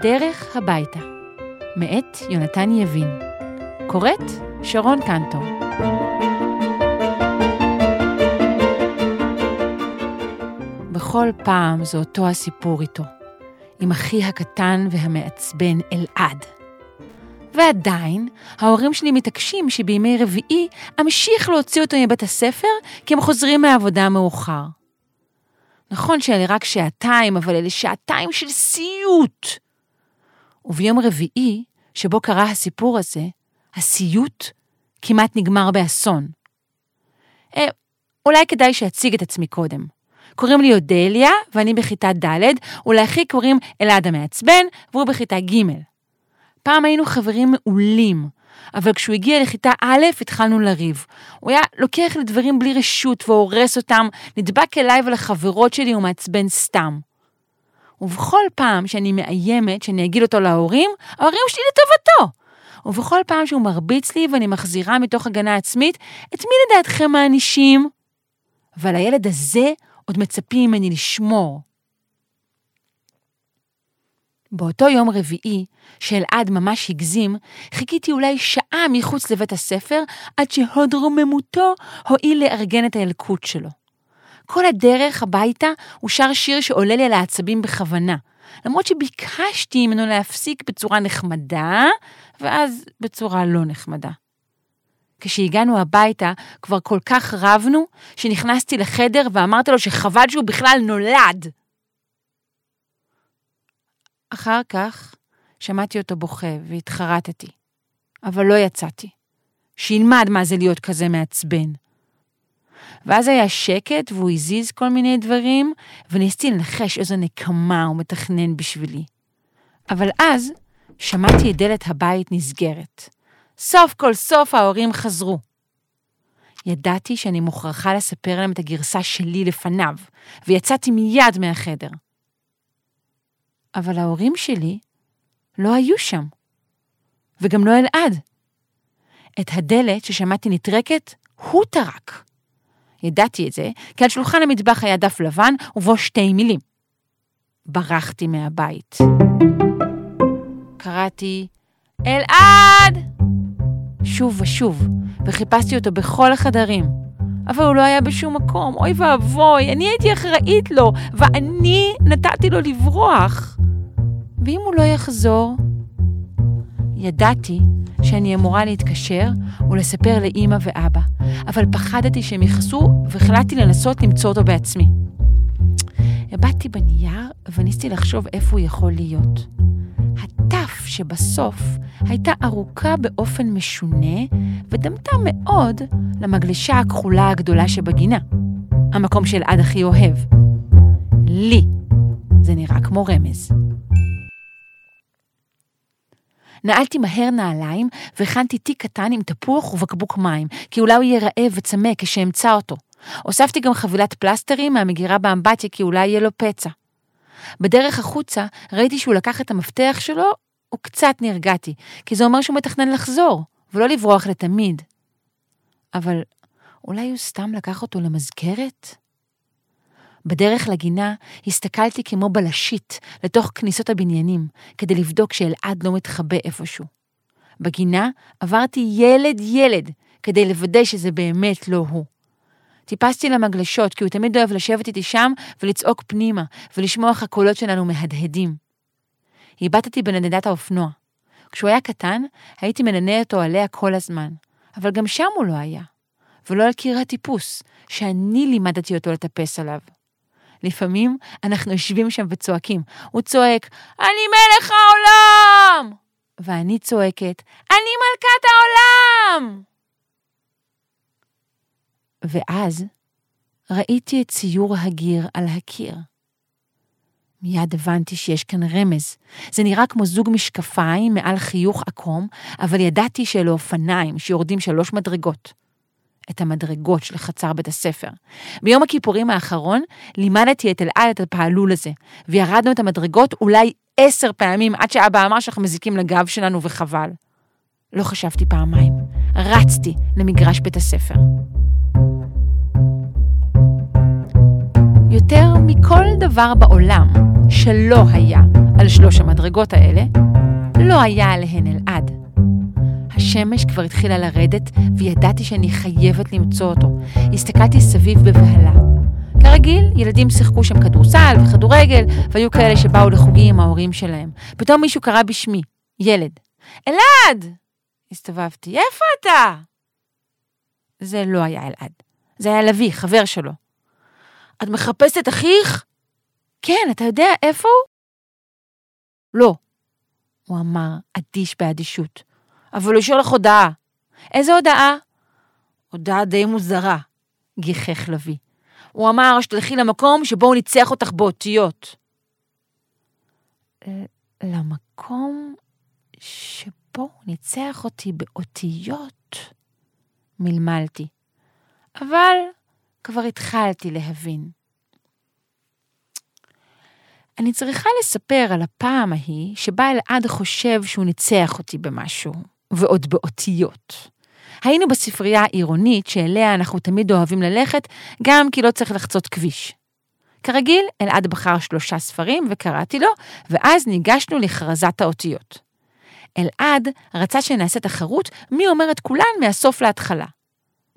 בדרך הביתה, מאת יונתן יבין. קוראת שרון קנטור. בכל פעם זה אותו הסיפור איתו, עם אחי הקטן והמעצבן אלעד. ועדיין, ההורים שלי מתעקשים שבימי רביעי אמשיך להוציא אותו מבית הספר, כי הם חוזרים מהעבודה מאוחר. נכון שאלה רק שעתיים, אבל אלה שעתיים של סיוט. וביום רביעי, שבו קרה הסיפור הזה, הסיוט כמעט נגמר באסון. אה, אולי כדאי שאציג את עצמי קודם. קוראים לי אודליה, ואני בכיתה ד', ולאחי קוראים אלעד המעצבן, והוא בכיתה ג'. פעם היינו חברים מעולים, אבל כשהוא הגיע לכיתה א', התחלנו לריב. הוא היה לוקח לי דברים בלי רשות והורס אותם, נדבק אליי ולחברות שלי ומעצבן סתם. ובכל פעם שאני מאיימת שאני אגיד אותו להורים, ההורים שלי לטובתו. ובכל פעם שהוא מרביץ לי ואני מחזירה מתוך הגנה עצמית, את מי לדעתכם מענישים? אבל הילד הזה עוד מצפים ממני לשמור. באותו יום רביעי, שאלעד ממש הגזים, חיכיתי אולי שעה מחוץ לבית הספר, עד שהוד רוממותו הואיל לארגן את הילקוט שלו. כל הדרך הביתה הוא שר שיר שעולה לי על העצבים בכוונה, למרות שביקשתי ממנו להפסיק בצורה נחמדה, ואז בצורה לא נחמדה. כשהגענו הביתה, כבר כל כך רבנו, שנכנסתי לחדר ואמרתי לו שחבל שהוא בכלל נולד. אחר כך שמעתי אותו בוכה והתחרטתי, אבל לא יצאתי. שילמד מה זה להיות כזה מעצבן. ואז היה שקט והוא הזיז כל מיני דברים, וניסיתי לנחש איזו נקמה הוא מתכנן בשבילי. אבל אז שמעתי את דלת הבית נסגרת. סוף כל סוף ההורים חזרו. ידעתי שאני מוכרחה לספר להם את הגרסה שלי לפניו, ויצאתי מיד מהחדר. אבל ההורים שלי לא היו שם, וגם לא אלעד. את הדלת ששמעתי נטרקת, הוא טרק. ידעתי את זה, כי על שולחן המטבח היה דף לבן ובו שתי מילים. ברחתי מהבית. קראתי, אלעד! שוב ושוב, וחיפשתי אותו בכל החדרים. אבל הוא לא היה בשום מקום, אוי ואבוי, אני הייתי אחראית לו, ואני נתתי לו לברוח. ואם הוא לא יחזור? ידעתי שאני אמורה להתקשר ולספר לאימא ואבא, אבל פחדתי שהם יכעסו והחלטתי לנסות למצוא אותו בעצמי. הבטתי בנייר וניסיתי לחשוב איפה הוא יכול להיות. הטף שבסוף הייתה ארוכה באופן משונה ודמתה מאוד למגלשה הכחולה הגדולה שבגינה, המקום שאלעד הכי אוהב. לי זה נראה כמו רמז. נעלתי מהר נעליים והכנתי תיק קטן עם תפוח ובקבוק מים, כי אולי הוא יהיה רעב וצמא כשאמצא אותו. הוספתי גם חבילת פלסטרים מהמגירה באמבטיה כי אולי יהיה לו פצע. בדרך החוצה ראיתי שהוא לקח את המפתח שלו, וקצת נרגעתי, כי זה אומר שהוא מתכנן לחזור, ולא לברוח לתמיד. אבל אולי הוא סתם לקח אותו למזכרת? בדרך לגינה הסתכלתי כמו בלשית לתוך כניסות הבניינים, כדי לבדוק שאלעד לא מתחבא איפשהו. בגינה עברתי ילד-ילד, כדי לוודא שזה באמת לא הוא. טיפסתי למגלשות, כי הוא תמיד אוהב לשבת איתי שם ולצעוק פנימה, ולשמוע איך הקולות שלנו מהדהדים. הבטתי בנדנדת האופנוע. כשהוא היה קטן, הייתי מננה אותו עליה כל הזמן, אבל גם שם הוא לא היה. ולא על קיר הטיפוס, שאני לימדתי אותו לטפס עליו. לפעמים אנחנו יושבים שם וצועקים. הוא צועק, אני מלך העולם! ואני צועקת, אני מלכת העולם! ואז ראיתי את ציור הגיר על הקיר. מיד הבנתי שיש כאן רמז. זה נראה כמו זוג משקפיים מעל חיוך עקום, אבל ידעתי שאלו אופניים שיורדים שלוש מדרגות. את המדרגות של חצר בית הספר. ביום הכיפורים האחרון לימדתי את אלעד את הפעלול הזה, וירדנו את המדרגות אולי עשר פעמים עד שאבא אמר שאנחנו מזיקים לגב שלנו וחבל. לא חשבתי פעמיים, רצתי למגרש בית הספר. יותר מכל דבר בעולם, שלא היה על שלוש המדרגות האלה, לא היה עליהן אלעד. השמש כבר התחילה לרדת, וידעתי שאני חייבת למצוא אותו. הסתכלתי סביב בבהלה. כרגיל, ילדים שיחקו שם כדורסל וכדורגל, והיו כאלה שבאו לחוגים עם ההורים שלהם. פתאום מישהו קרא בשמי, ילד. אלעד! הסתובבתי, איפה אתה? זה לא היה אלעד. זה היה לביא, חבר שלו. את מחפשת את אחיך? כן, אתה יודע איפה הוא? לא, הוא אמר, אדיש באדישות. אבל הוא השאיר לך הודעה. איזה הודעה? הודעה די מוזרה, גיחך לביא. הוא אמר שתלכי למקום שבו הוא ניצח אותך באותיות. למקום שבו הוא ניצח אותי באותיות? מלמלתי. אבל כבר התחלתי להבין. אני צריכה לספר על הפעם ההיא שבה אלעד חושב שהוא ניצח אותי במשהו, ועוד באותיות. היינו בספרייה העירונית שאליה אנחנו תמיד אוהבים ללכת, גם כי לא צריך לחצות כביש. כרגיל, אלעד בחר שלושה ספרים וקראתי לו, ואז ניגשנו לכרזת האותיות. אלעד רצה שנעשה תחרות מי אומר את כולן מהסוף להתחלה.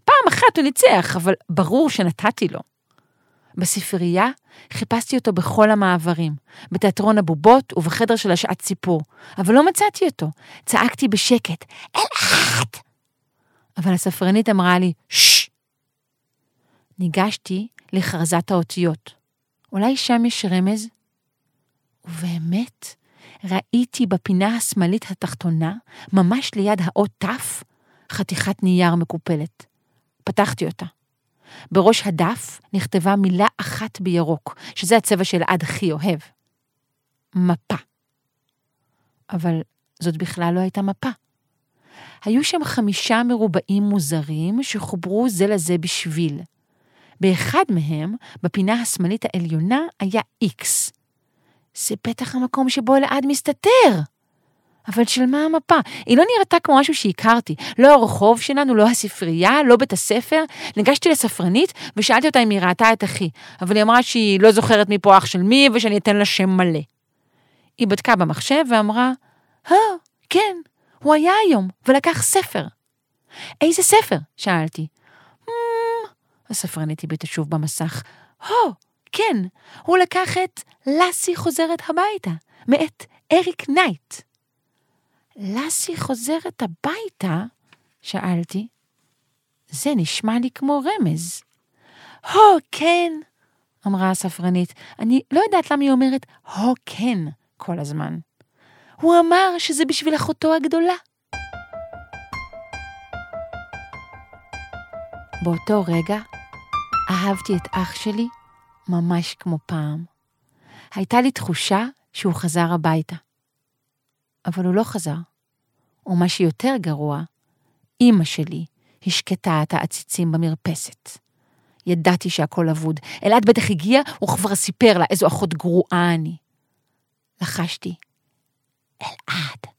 פעם אחת הוא ניצח, אבל ברור שנתתי לו. בספרייה חיפשתי אותו בכל המעברים, בתיאטרון הבובות ובחדר של השעת סיפור, אבל לא מצאתי אותו. צעקתי בשקט, אלעד! אבל הספרנית אמרה לי, ששש. ניגשתי לכרזת האותיות. אולי שם יש רמז? ובאמת, ראיתי בפינה השמאלית התחתונה, ממש ליד האות ת', חתיכת נייר מקופלת. פתחתי אותה. בראש הדף נכתבה מילה אחת בירוק, שזה הצבע שאלעד הכי אוהב. מפה. אבל זאת בכלל לא הייתה מפה. היו שם חמישה מרובעים מוזרים שחוברו זה לזה בשביל. באחד מהם, בפינה השמאלית העליונה, היה איקס. זה בטח המקום שבו אלעד מסתתר. אבל של מה המפה? היא לא נראתה כמו משהו שהכרתי. לא הרחוב שלנו, לא הספרייה, לא בית הספר. ניגשתי לספרנית ושאלתי אותה אם היא ראתה את אחי, אבל היא אמרה שהיא לא זוכרת מי פה אח של מי ושאני אתן לה שם מלא. היא בדקה במחשב ואמרה, אה, כן, הוא היה היום ולקח ספר. איזה ספר? שאלתי. אממ, הספרנית הביטה שוב במסך. הו, כן, הוא לקח את לאסי חוזרת הביתה, מאת אריק נייט. לאסי חוזרת הביתה? שאלתי. זה נשמע לי כמו רמז. הו, כן, אמרה הספרנית. אני לא יודעת למה היא אומרת הו, כן, כל הזמן. הוא אמר שזה בשביל אחותו הגדולה. באותו רגע אהבתי את אח שלי ממש כמו פעם. הייתה לי תחושה שהוא חזר הביתה. אבל הוא לא חזר. ומה שיותר גרוע, אמא שלי השקטה את העציצים במרפסת. ידעתי שהכל אבוד. אלעד בטח הגיע, הוא כבר סיפר לה איזו אחות גרועה אני. לחשתי, אלעד.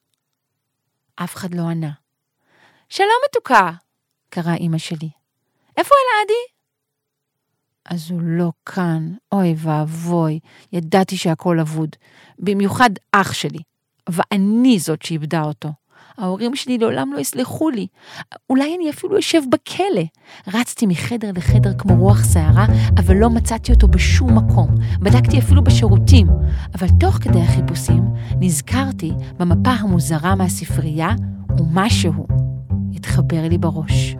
אף אחד לא ענה. שלום מתוקה, קראה אמא שלי. איפה אלעדי? אז הוא לא כאן, אוי ואבוי, ידעתי שהכל אבוד. במיוחד אח שלי, ואני זאת שאיבדה אותו. ההורים שלי לעולם לא יסלחו לי. אולי אני אפילו אשב בכלא. רצתי מחדר לחדר כמו רוח סערה, אבל לא מצאתי אותו בשום מקום. בדקתי אפילו בשירותים. אבל תוך כדי החיפושים, נזכרתי במפה המוזרה מהספרייה, ומשהו התחבר לי בראש.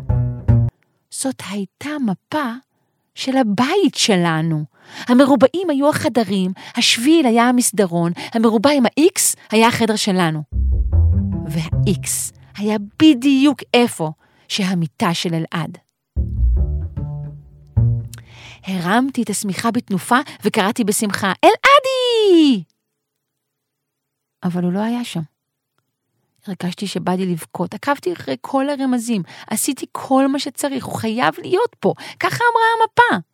זאת הייתה מפה של הבית שלנו. המרובעים היו החדרים, השביל היה המסדרון, המרובע עם ה-X היה החדר שלנו. וה-X היה בדיוק איפה שהמיטה של אלעד. הרמתי את השמיכה בתנופה וקראתי בשמחה, אלעדי! אבל הוא לא היה שם. הרגשתי שבא לי לבכות, עקבתי אחרי כל הרמזים, עשיתי כל מה שצריך, הוא חייב להיות פה, ככה אמרה המפה.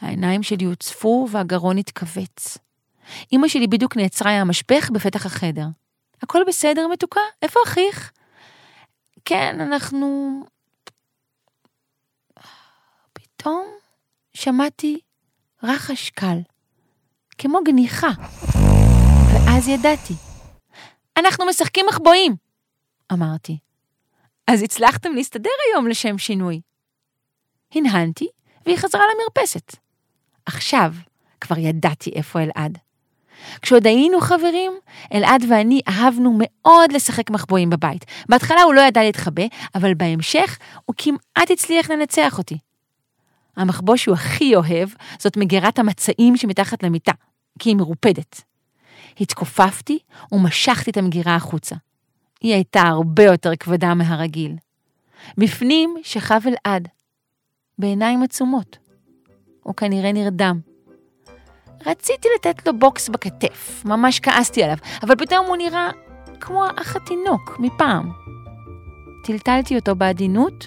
העיניים שלי הוצפו והגרון התכווץ. אמא שלי בדיוק נעצרה עם המשפך בפתח החדר. הכל בסדר, מתוקה? איפה אחיך? כן, אנחנו... פתאום שמעתי רחש קל, כמו גניחה. ואז ידעתי. אנחנו משחקים מחבואים, אמרתי. אז הצלחתם להסתדר היום לשם שינוי. הנהנתי, והיא חזרה למרפסת. עכשיו כבר ידעתי איפה אלעד. כשעוד היינו חברים, אלעד ואני אהבנו מאוד לשחק מחבואים בבית. בהתחלה הוא לא ידע להתחבא, אבל בהמשך הוא כמעט הצליח לנצח אותי. המחבוא שהוא הכי אוהב זאת מגירת המצעים שמתחת למיטה, כי היא מרופדת. התכופפתי ומשכתי את המגירה החוצה. היא הייתה הרבה יותר כבדה מהרגיל. בפנים שכב אלעד, בעיניים עצומות. הוא כנראה נרדם. רציתי לתת לו בוקס בכתף, ממש כעסתי עליו, אבל פתאום הוא נראה כמו אח התינוק מפעם. טלטלתי אותו בעדינות,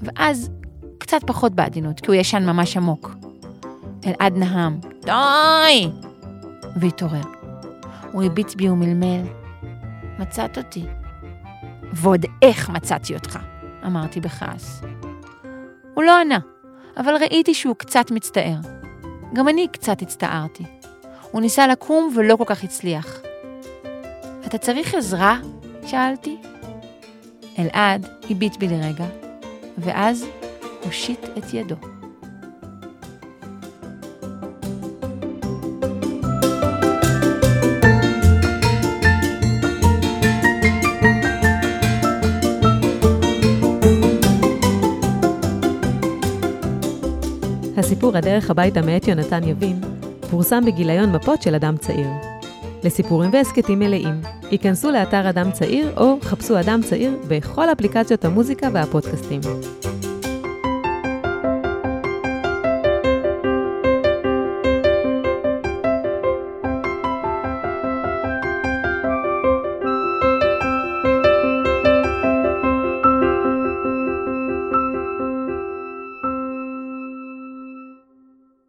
ואז קצת פחות בעדינות, כי הוא ישן ממש עמוק. אלעד נהם, די! והתעורר. הוא הביט בי ומלמל, מצאת אותי. ועוד איך מצאתי אותך, אמרתי בכעס. הוא לא ענה, אבל ראיתי שהוא קצת מצטער. גם אני קצת הצטערתי. הוא ניסה לקום ולא כל כך הצליח. אתה צריך עזרה? שאלתי. אלעד הביט בי לרגע, ואז הושיט את ידו. הסיפור הדרך הביתה מאת יונתן יבין פורסם בגיליון מפות של אדם צעיר. לסיפורים והסכתים מלאים, היכנסו לאתר אדם צעיר או חפשו אדם צעיר בכל אפליקציות המוזיקה והפודקאסטים.